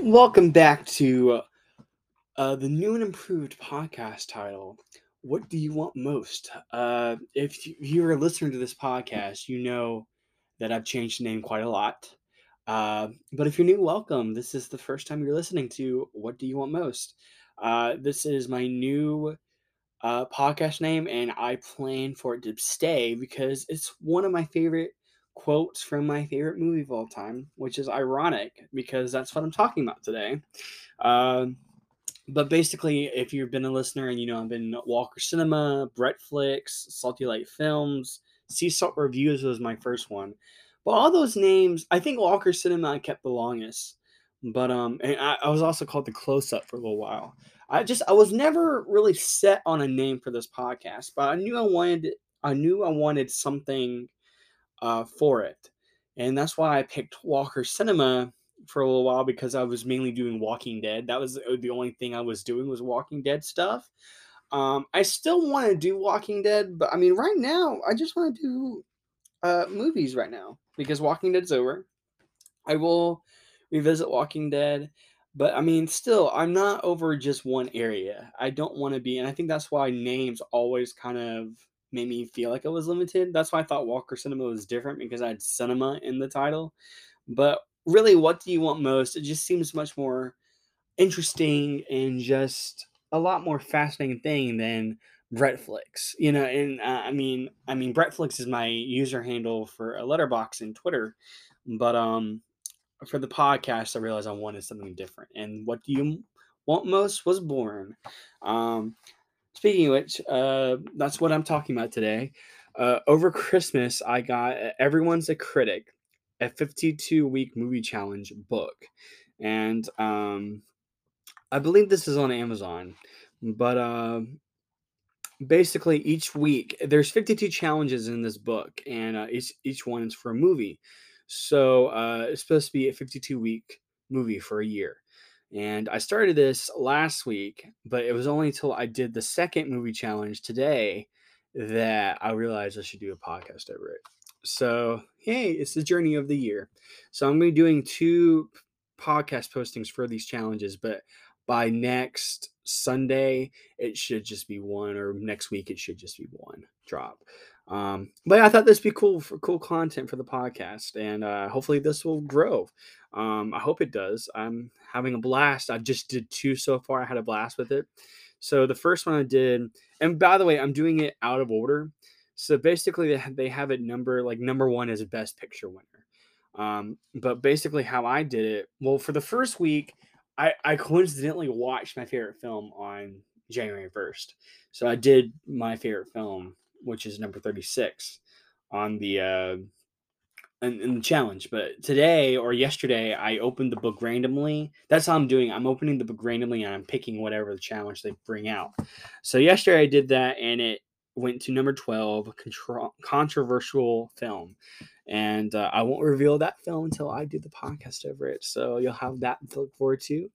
Welcome back to uh, the new and improved podcast title. What do you want most? Uh, if you- you're a listener to this podcast, you know that I've changed the name quite a lot. Uh, but if you're new, welcome. This is the first time you're listening to What Do You Want Most? Uh, this is my new uh, podcast name, and I plan for it to stay because it's one of my favorite quotes from my favorite movie of all time, which is ironic because that's what I'm talking about today. Um, but basically, if you've been a listener and you know I've been Walker Cinema, Bretflix, Salty Light Films, Sea Salt Reviews was my first one. But all those names, I think Walker Cinema I kept the longest. But um, and I, I was also called the Close Up for a little while. I just I was never really set on a name for this podcast, but I knew I wanted I knew I wanted something uh, for it, and that's why I picked Walker Cinema for a little while because I was mainly doing Walking Dead. That was the only thing I was doing was Walking Dead stuff. Um, I still want to do Walking Dead, but I mean, right now I just want to do uh, movies right now because Walking Dead's over. I will revisit Walking Dead, but I mean, still, I'm not over just one area. I don't want to be, and I think that's why names always kind of made me feel like I was limited. That's why I thought Walker Cinema was different because I had cinema in the title. But really, what do you want most? It just seems much more interesting and just a lot more fascinating thing than Bretflix. You know, and uh, I mean, I mean, Bretflix is my user handle for a Letterboxd and Twitter, but um, for the podcast, I realized I wanted something different. And what do you want most was born. Um, speaking of which, uh, that's what I'm talking about today. Uh, over Christmas, I got Everyone's a Critic, a 52 week movie challenge book. And um, I believe this is on Amazon. But uh, basically, each week, there's 52 challenges in this book, and uh, each, each one is for a movie. So uh, it's supposed to be a 52 week movie for a year. And I started this last week, but it was only until I did the second movie challenge today that I realized I should do a podcast over it. So, hey, it's the journey of the year. So, I'm going to be doing two podcast postings for these challenges, but by next Sunday, it should just be one, or next week, it should just be one drop. Um, but I thought this would be cool for cool content for the podcast, and uh, hopefully this will grow. Um, I hope it does. I'm having a blast. I just did two so far. I had a blast with it. So the first one I did, and by the way, I'm doing it out of order. So basically, they have, it number like number one is best picture winner. Um, but basically, how I did it, well, for the first week, I, I coincidentally watched my favorite film on January 1st. So I did my favorite film which is number 36 on the uh in, in, the challenge. But today or yesterday, I opened the book randomly. That's how I'm doing. I'm opening the book randomly and I'm picking whatever the challenge they bring out. So yesterday I did that and it went to number 12, contro- controversial film. And uh, I won't reveal that film until I do the podcast over it. So you'll have that to look forward to.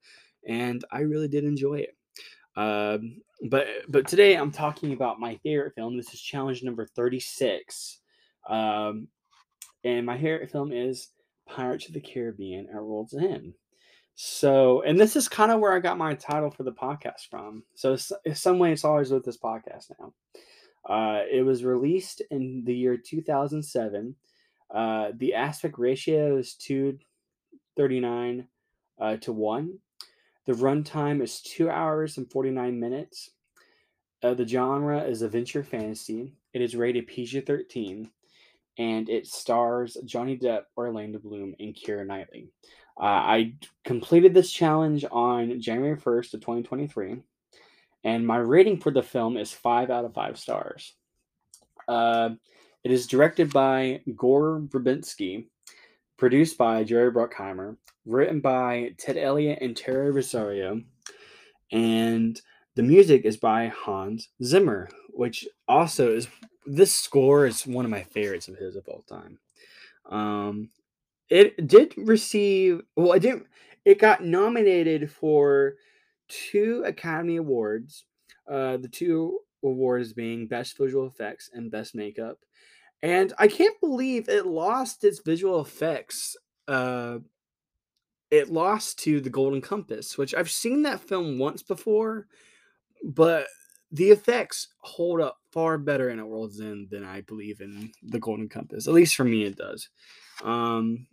And I really did enjoy it. Um, but but today I'm talking about my favorite film. This is challenge number 36. Um, and my favorite film is Pirates of the Caribbean at World's End. So, and this is kind of where I got my title for the podcast from. So, in some way, it's always with this podcast now. Uh, it was released in the year 2007. Uh, the aspect ratio is 239 uh, to 1. The runtime is 2 hours and 49 minutes. Uh, the genre is adventure fantasy. It is rated PG 13 and it stars Johnny Depp, Orlando Bloom, and Keira Knightley. Uh, I completed this challenge on January 1st of 2023, and my rating for the film is 5 out of 5 stars. Uh, it is directed by Gore Verbinski, produced by Jerry Bruckheimer, written by Ted Elliott and Terry Rossio, and the music is by Hans Zimmer, which also is this score is one of my favorites of his of all time. Um, it did receive well, it didn't. It got nominated for two Academy Awards. Uh, the two awards being Best Visual Effects and Best Makeup. And I can't believe it lost its visual effects uh, it lost to The Golden Compass, which I've seen that film once before, but the effects hold up far better in A World's End than I believe in The Golden Compass. At least for me, it does. Um,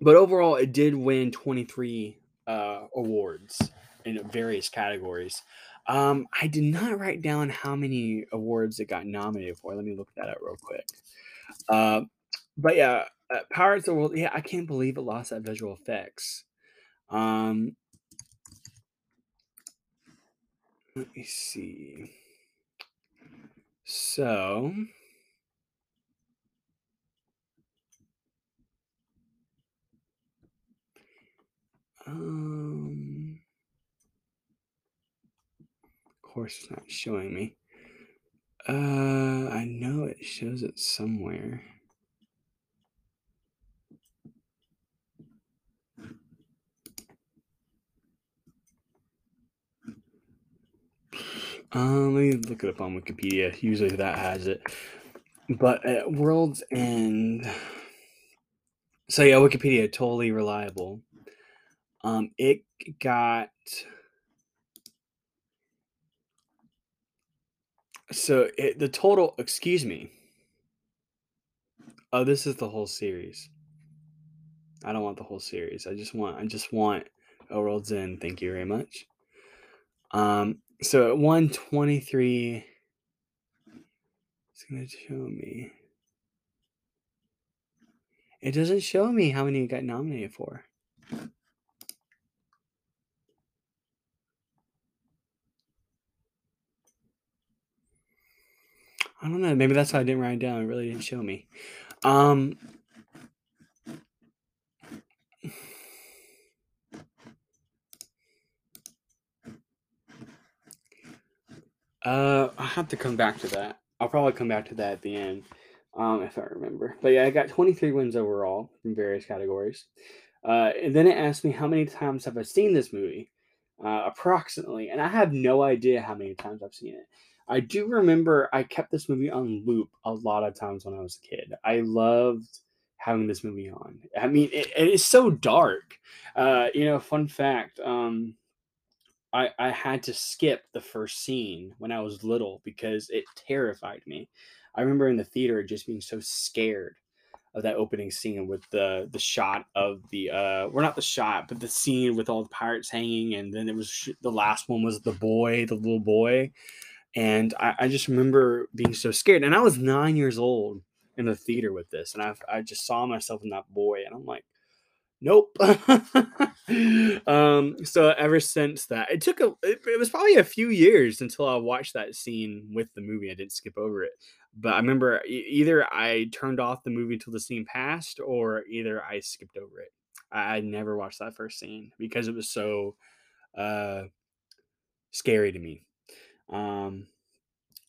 but overall, it did win 23 uh, awards in various categories. Um, I did not write down how many awards it got nominated for. Let me look that up real quick. Uh, but yeah, uh, Pirates of the World. Yeah, I can't believe it lost that visual effects. Um, let me see. So. Um, course, it's not showing me. Uh, I know it shows it somewhere. Um, let me look it up on Wikipedia. Usually that has it. But at World's End. So yeah, Wikipedia totally reliable. Um, it got so it, the total. Excuse me. Oh, this is the whole series. I don't want the whole series. I just want. I just want a World's End. Thank you very much. Um, so at 123, it's to show me. It doesn't show me how many got nominated for. I don't know. Maybe that's why I didn't write it down. It really didn't show me. Um, uh, I have to come back to that. I'll probably come back to that at the end, um, if I remember. But yeah, I got 23 wins overall from various categories. Uh, and then it asked me how many times have I seen this movie, uh, approximately, and I have no idea how many times I've seen it. I do remember I kept this movie on loop a lot of times when I was a kid. I loved having this movie on. I mean, it, it is so dark. Uh, you know, fun fact. Um, I, I had to skip the first scene when I was little because it terrified me. I remember in the theater just being so scared of that opening scene with the the shot of the uh well not the shot but the scene with all the pirates hanging and then it was sh- the last one was the boy the little boy and I, I, just remember being so scared. And I was nine years old in the theater with this, and I, I just saw myself in that boy, and I'm like, nope. um, so ever since that, it took a, it, it, was probably a few years until I watched that scene with the movie. I didn't skip over it, but I remember either I turned off the movie until the scene passed, or either I skipped over it. I, I never watched that first scene because it was so uh, scary to me. Um,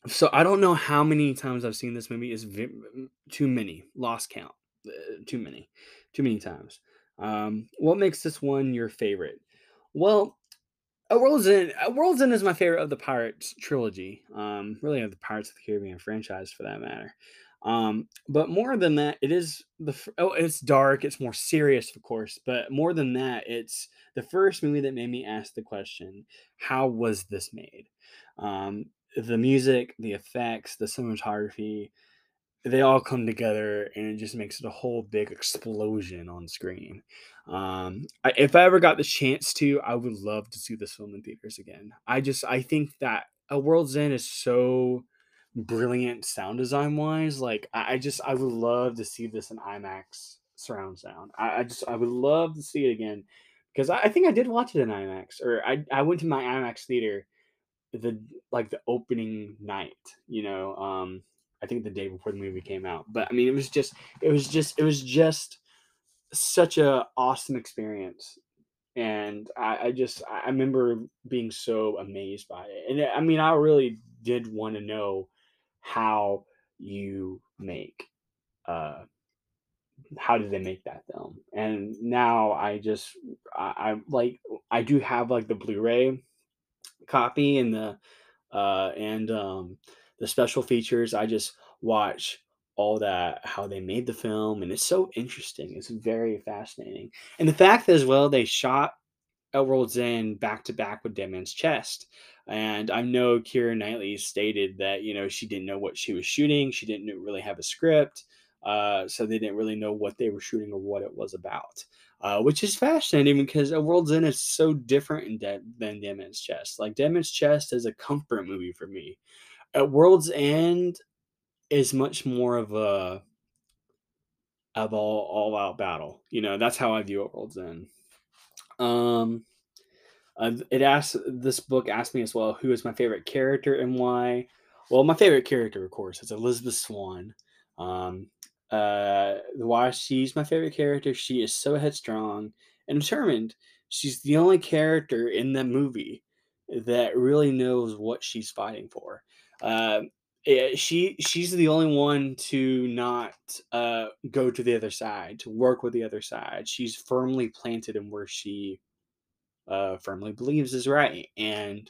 so I don't know how many times I've seen this movie. Is too many. Lost count. Uh, too many. Too many times. Um, what makes this one your favorite? Well, a World's End. A World's End is my favorite of the Pirates trilogy. Um, really of the Pirates of the Caribbean franchise, for that matter. Um, but more than that, it is the oh, it's dark. It's more serious, of course. But more than that, it's the first movie that made me ask the question: How was this made? Um, the music, the effects, the cinematography, they all come together and it just makes it a whole big explosion on screen. Um, I, if I ever got the chance to, I would love to see this film in theaters again. I just I think that A World's End is so brilliant sound design wise. Like I, I just I would love to see this in IMAX surround sound. I, I just I would love to see it again because I, I think I did watch it in IMAX or I I went to my IMAX theater the like the opening night, you know, um, I think the day before the movie came out. But I mean, it was just, it was just, it was just such a awesome experience, and I, I just, I remember being so amazed by it. And I mean, I really did want to know how you make, uh, how did they make that film? And now I just, I, I like, I do have like the Blu-ray copy and the uh, and um, the special features. I just watch all that how they made the film and it's so interesting it's very fascinating and the fact as well they shot World's End back to back with Dead Man's Chest. And I know Keira Knightley stated that, you know, she didn't know what she was shooting. She didn't really have a script. Uh, so they didn't really know what they were shooting or what it was about. Uh, which is fascinating because A World's End is so different Dead, than Dead Man's Chest. Like Dead Man's Chest is a comfort movie for me. At World's End is much more of a of all all out battle. You know, that's how I view World's End. Um, uh, it asks this book asked me as well who is my favorite character and why. Well, my favorite character, of course, is Elizabeth Swann. Um, uh, why she's my favorite character? She is so headstrong and determined. She's the only character in the movie that really knows what she's fighting for. Uh, she she's the only one to not uh, go to the other side, to work with the other side. She's firmly planted in where she uh, firmly believes is right, and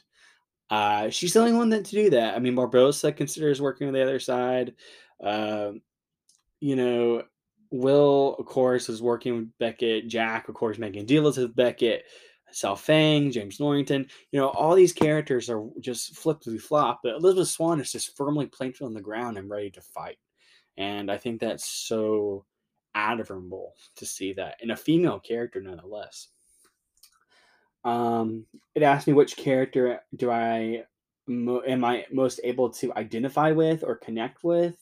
uh, she's the only one that to do that. I mean, Barbossa considers working with the other side. Uh, you know, Will, of course, is working with Beckett. Jack, of course, making deals with Beckett. Sao Feng, James Norrington, you know, all these characters are just flippity flop, but Elizabeth Swann is just firmly planted on the ground and ready to fight. And I think that's so admirable to see that in a female character, nonetheless. Um, it asked me which character do I mo- am I most able to identify with or connect with,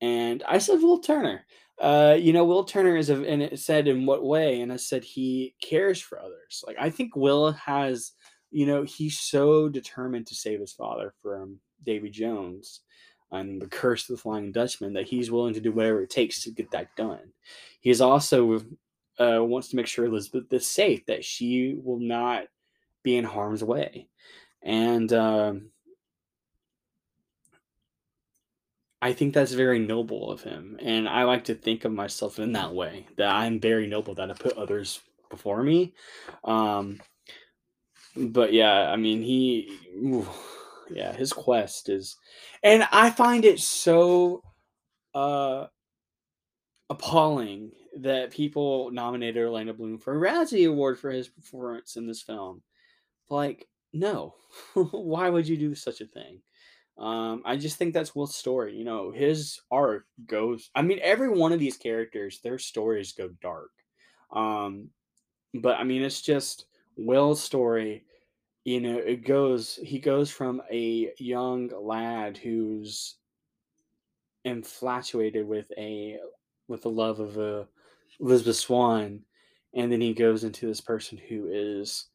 and I said Will Turner. Uh, you know, Will Turner is, a, and it said in what way, and I said he cares for others. Like I think Will has, you know, he's so determined to save his father from Davy Jones and the curse of the Flying Dutchman that he's willing to do whatever it takes to get that done. He is also uh, wants to make sure Elizabeth is safe, that she will not be in harm's way, and um, I think that's very noble of him. And I like to think of myself in that way that I'm very noble, that I put others before me. Um, but yeah, I mean, he, ooh, yeah, his quest is, and I find it so uh, appalling that people nominated Orlando Bloom for a Razzie Award for his performance in this film. Like, no, why would you do such a thing? Um, I just think that's Will's story. You know, his arc goes. I mean, every one of these characters, their stories go dark. Um, but I mean, it's just Will's story. You know, it goes. He goes from a young lad who's infatuated with a with the love of a Elizabeth Swann, and then he goes into this person who is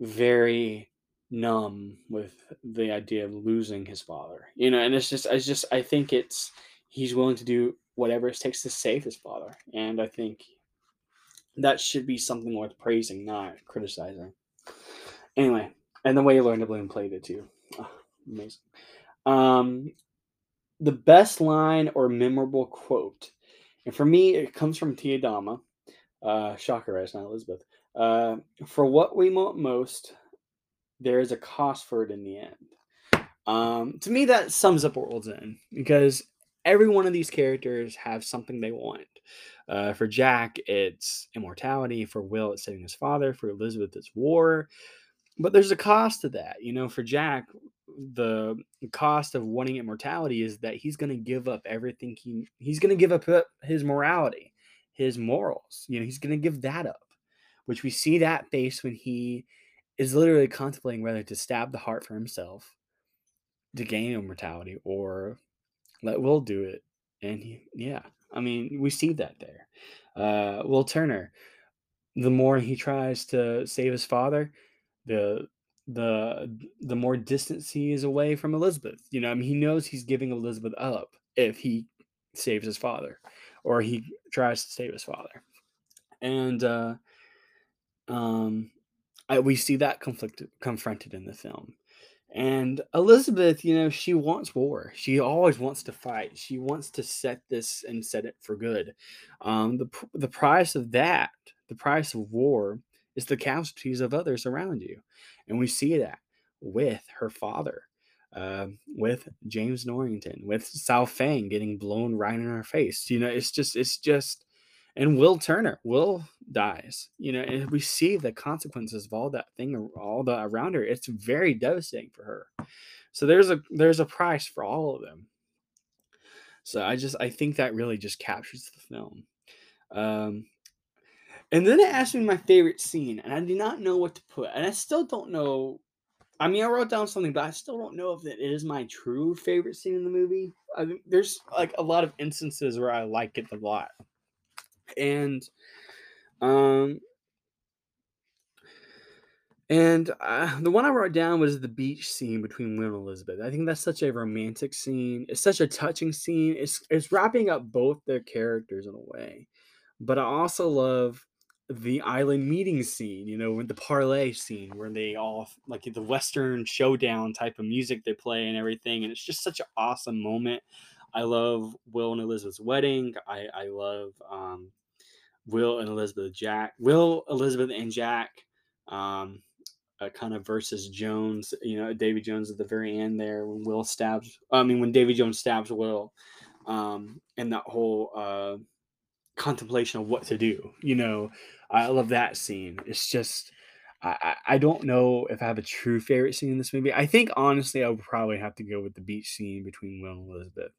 very numb with the idea of losing his father. You know, and it's just I just I think it's he's willing to do whatever it takes to save his father. And I think that should be something worth praising, not criticizing. Anyway, and the way Orlando Bloom played it too. Oh, amazing. Um the best line or memorable quote. And for me, it comes from Tia Dalma. Uh, shocker, it's not Elizabeth. Uh, for what we want most, there is a cost for it in the end. Um, to me, that sums up World's End because every one of these characters have something they want. Uh, for Jack, it's immortality. For Will, it's saving his father. For Elizabeth, it's war. But there's a cost to that. You know, for Jack, the cost of wanting immortality is that he's going to give up everything he he's going to give up his morality, his morals. You know, he's going to give that up, which we see that face when he is literally contemplating whether to stab the heart for himself to gain immortality or let Will do it. And he, yeah, I mean, we see that there. Uh, Will Turner, the more he tries to save his father, the the the more distance he is away from Elizabeth. You know, I mean, he knows he's giving Elizabeth up if he saves his father, or he tries to save his father, and uh, um, I, we see that conflict confronted in the film. And Elizabeth, you know, she wants war. She always wants to fight. She wants to set this and set it for good. Um, the the price of that, the price of war, is the casualties of others around you, and we see that with her father. uh, with James Norrington, with Sao Feng getting blown right in our face. You know, it's just, it's just, and Will Turner, Will dies. You know, and we see the consequences of all that thing, all the around her. It's very devastating for her. So there's a there's a price for all of them. So I just I think that really just captures the film. Um, and then it asked me my favorite scene, and I did not know what to put, and I still don't know. I mean, I wrote down something, but I still don't know if it is my true favorite scene in the movie. I mean, there's like a lot of instances where I like it a lot, and um, and uh, the one I wrote down was the beach scene between Will and Elizabeth. I think that's such a romantic scene. It's such a touching scene. It's it's wrapping up both their characters in a way. But I also love the island meeting scene, you know, the parlay scene where they all like the Western showdown type of music they play and everything. And it's just such an awesome moment. I love Will and Elizabeth's wedding. I, I love um, Will and Elizabeth Jack. Will, Elizabeth, and Jack. Um, uh, kind of versus Jones, you know, Davy Jones at the very end there when Will stabs, I mean, when Davy Jones stabs Will, um, and that whole uh, contemplation of what to do, you know, I love that scene. It's just, I, I don't know if I have a true favorite scene in this movie. I think honestly, I would probably have to go with the beach scene between Will and Elizabeth.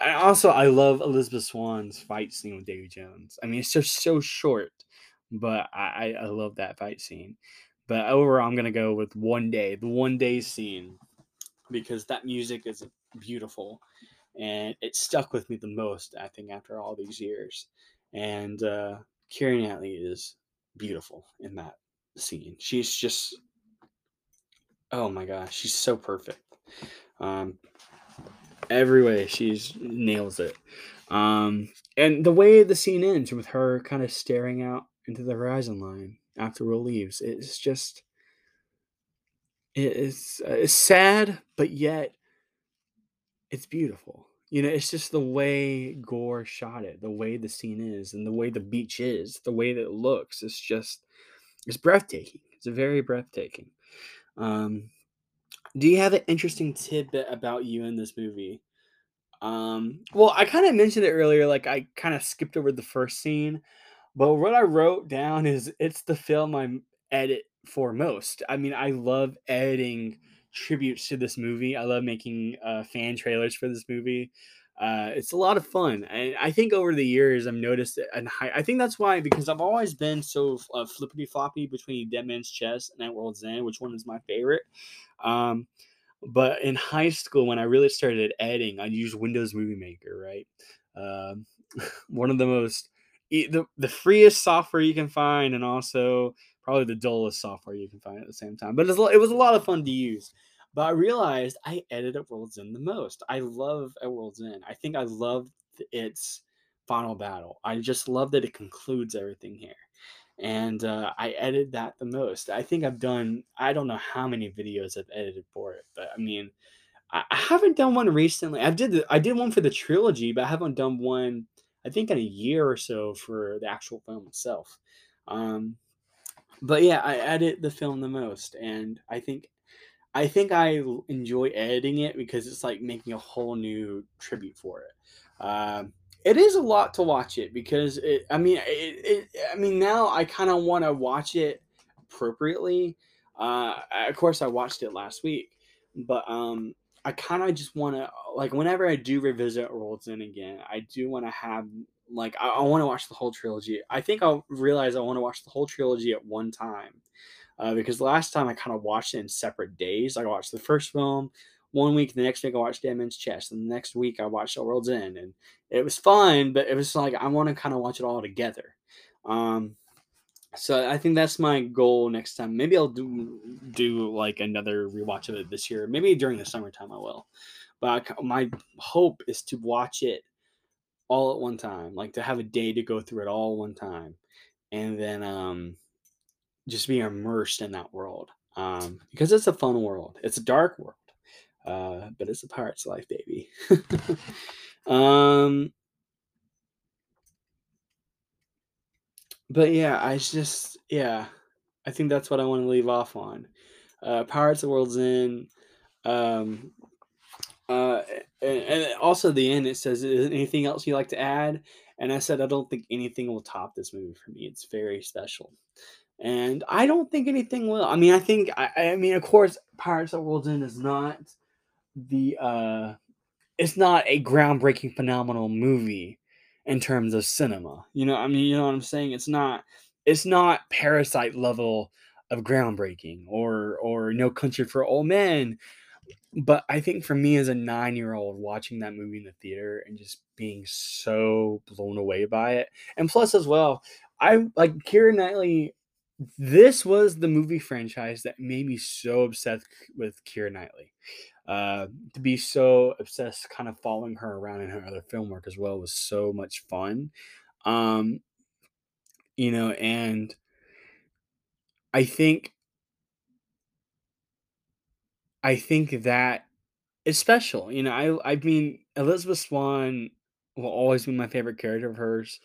Also, I love Elizabeth Swann's fight scene with Davy Jones. I mean, it's just so short, but I, I love that fight scene. But overall, I'm gonna go with one day, the one day scene, because that music is beautiful, and it stuck with me the most. I think after all these years, and uh, Keira Knightley is beautiful in that scene. She's just, oh my gosh, she's so perfect. Um, every way, she's nails it. Um, and the way the scene ends with her kind of staring out into the horizon line after Will leaves. It's just it is uh, it's sad, but yet it's beautiful. You know, it's just the way Gore shot it, the way the scene is, and the way the beach is, the way that it looks. It's just it's breathtaking. It's very breathtaking. Um, do you have an interesting tidbit about you in this movie? Um, well, I kind of mentioned it earlier. Like I kind of skipped over the first scene, but what I wrote down is it's the film I edit for most. I mean, I love editing tributes to this movie. I love making uh, fan trailers for this movie. Uh, it's a lot of fun, and I think over the years I've noticed and I think that's why because I've always been so uh, flippity floppy between Dead Man's Chest and At World's End, which one is my favorite. Um, but in high school, when I really started editing, I used Windows Movie Maker, right? Um, one of the most the the freest software you can find, and also probably the dullest software you can find at the same time. But it was a lot of fun to use. But I realized I edit at World's End the most. I love at World's End. I think I love its final battle. I just love that it concludes everything here. And uh, I edit that the most. I think I've done, I don't know how many videos I've edited for it, but I mean, I, I haven't done one recently. I did, the, I did one for the trilogy, but I haven't done one I think in a year or so for the actual film itself. Um, but yeah, I edit the film the most, and I think I think I enjoy editing it because it's like making a whole new tribute for it. Um, it is a lot to watch it because it. I mean, it. it I mean, now I kind of want to watch it appropriately. Uh, of course, I watched it last week, but um, I kind of just want to like whenever I do revisit World's End again, I do want to have like I, I want to watch the whole trilogy. I think I'll realize I want to watch the whole trilogy at one time uh, because last time I kind of watched it in separate days. I watched the first film one week, the next week I watched Dead Man's Chest, and the next week I watched The World's End, and it was fun, but it was like I want to kind of watch it all together. Um, so I think that's my goal next time. Maybe I'll do do like another rewatch of it this year. Maybe during the summertime I will. But my hope is to watch it all at one time, like to have a day to go through it all one time, and then um, just be immersed in that world. Um, because it's a fun world. It's a dark world, uh, but it's a pirate's life, baby. um, but yeah, I just yeah, I think that's what I want to leave off on. Uh, Pirates of the World's End. Um, Uh, and, and also the end it says, "Is there anything else you like to add?" And I said, "I don't think anything will top this movie for me. It's very special." And I don't think anything will. I mean, I think I, I mean, of course, Pirates of the World's End is not the uh it's not a groundbreaking phenomenal movie in terms of cinema. You know, I mean, you know what I'm saying? It's not it's not Parasite level of groundbreaking or or No Country for Old Men. But I think for me as a 9-year-old watching that movie in the theater and just being so blown away by it. And plus as well, I like Keira Knightley this was the movie franchise that made me so obsessed with Keira Knightley. Uh, to be so obsessed, kind of following her around in her other film work as well was so much fun. Um, you know, and I think I think that is special. You know, I I mean Elizabeth Swann will always be my favorite character of hers.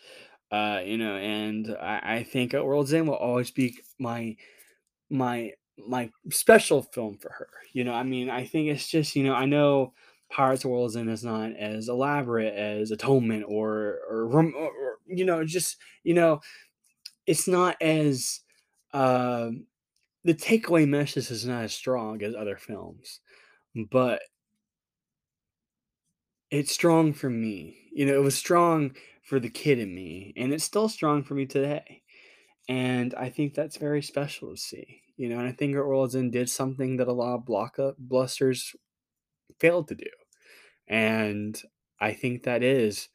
Uh, you know, and I, I think At World's End will always be my my my special film for her. You know, I mean, I think it's just, you know, I know Pirates of World's End is not as elaborate as Atonement or or, or, or you know, just you know, it's not as um the takeaway message is not as strong as other films, but it's strong for me. You know, it was strong for the kid in me, and it's still strong for me today. And I think that's very special to see. You know, and I think End did something that a lot of blockbusters failed to do. And I think that is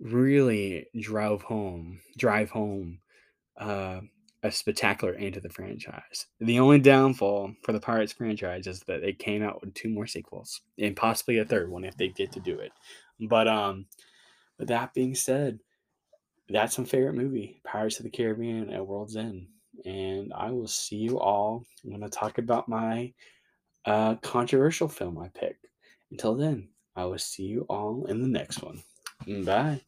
really drive home, drive home uh, a spectacular end to the franchise. The only downfall for the Pirates franchise is that they came out with two more sequels and possibly a third one if they get to do it. But um, with that being said, that's my favorite movie, Pirates of the Caribbean at World's End. And I will see you all when I talk about my uh, controversial film I picked. Until then, I will see you all in the next one. Bye.